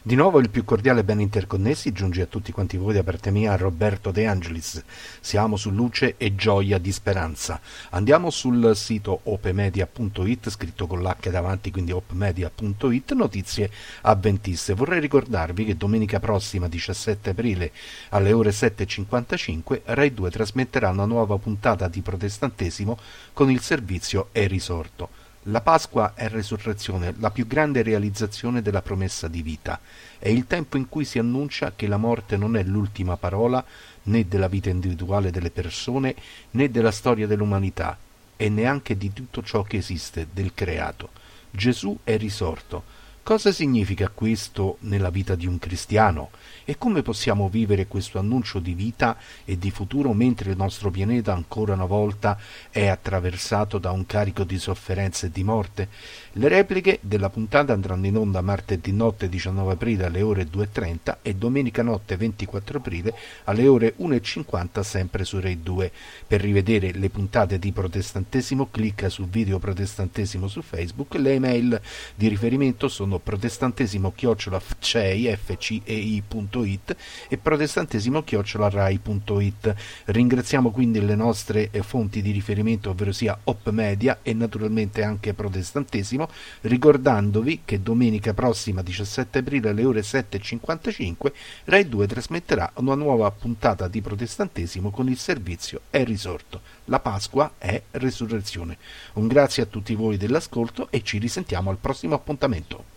Di nuovo il più cordiale ben interconnessi giunge a tutti quanti voi da parte mia Roberto De Angelis. Siamo su luce e gioia di speranza. Andiamo sul sito opemedia.it, scritto con l'H davanti, quindi opmedia.it, notizie avventiste. Vorrei ricordarvi che domenica prossima, 17 aprile, alle ore 7.55, Rai 2 trasmetterà una nuova puntata di Protestantesimo con il servizio È risorto. La Pasqua è resurrezione, la più grande realizzazione della promessa di vita. È il tempo in cui si annuncia che la morte non è l'ultima parola né della vita individuale delle persone né della storia dell'umanità e neanche di tutto ciò che esiste, del creato. Gesù è risorto. Cosa significa questo nella vita di un cristiano? E come possiamo vivere questo annuncio di vita e di futuro mentre il nostro pianeta ancora una volta è attraversato da un carico di sofferenza e di morte? Le repliche della puntata andranno in onda martedì notte 19 aprile alle ore 2.30 e domenica notte 24 aprile alle ore 1.50 sempre su Rai 2. Per rivedere le puntate di Protestantesimo clicca su Video Protestantesimo su Facebook. Le email di riferimento sono protestantesimo-fcei.it rai.it e protestantesimo-rai.it. Ringraziamo quindi le nostre eh, fonti di riferimento, ovvero sia Op Media e naturalmente anche Protestantesimo, ricordandovi che domenica prossima 17 aprile alle ore 7.55 Rai 2 trasmetterà una nuova puntata di Protestantesimo con il servizio È risorto. La Pasqua è resurrezione. Un grazie a tutti voi dell'ascolto e ci risentiamo al prossimo appuntamento.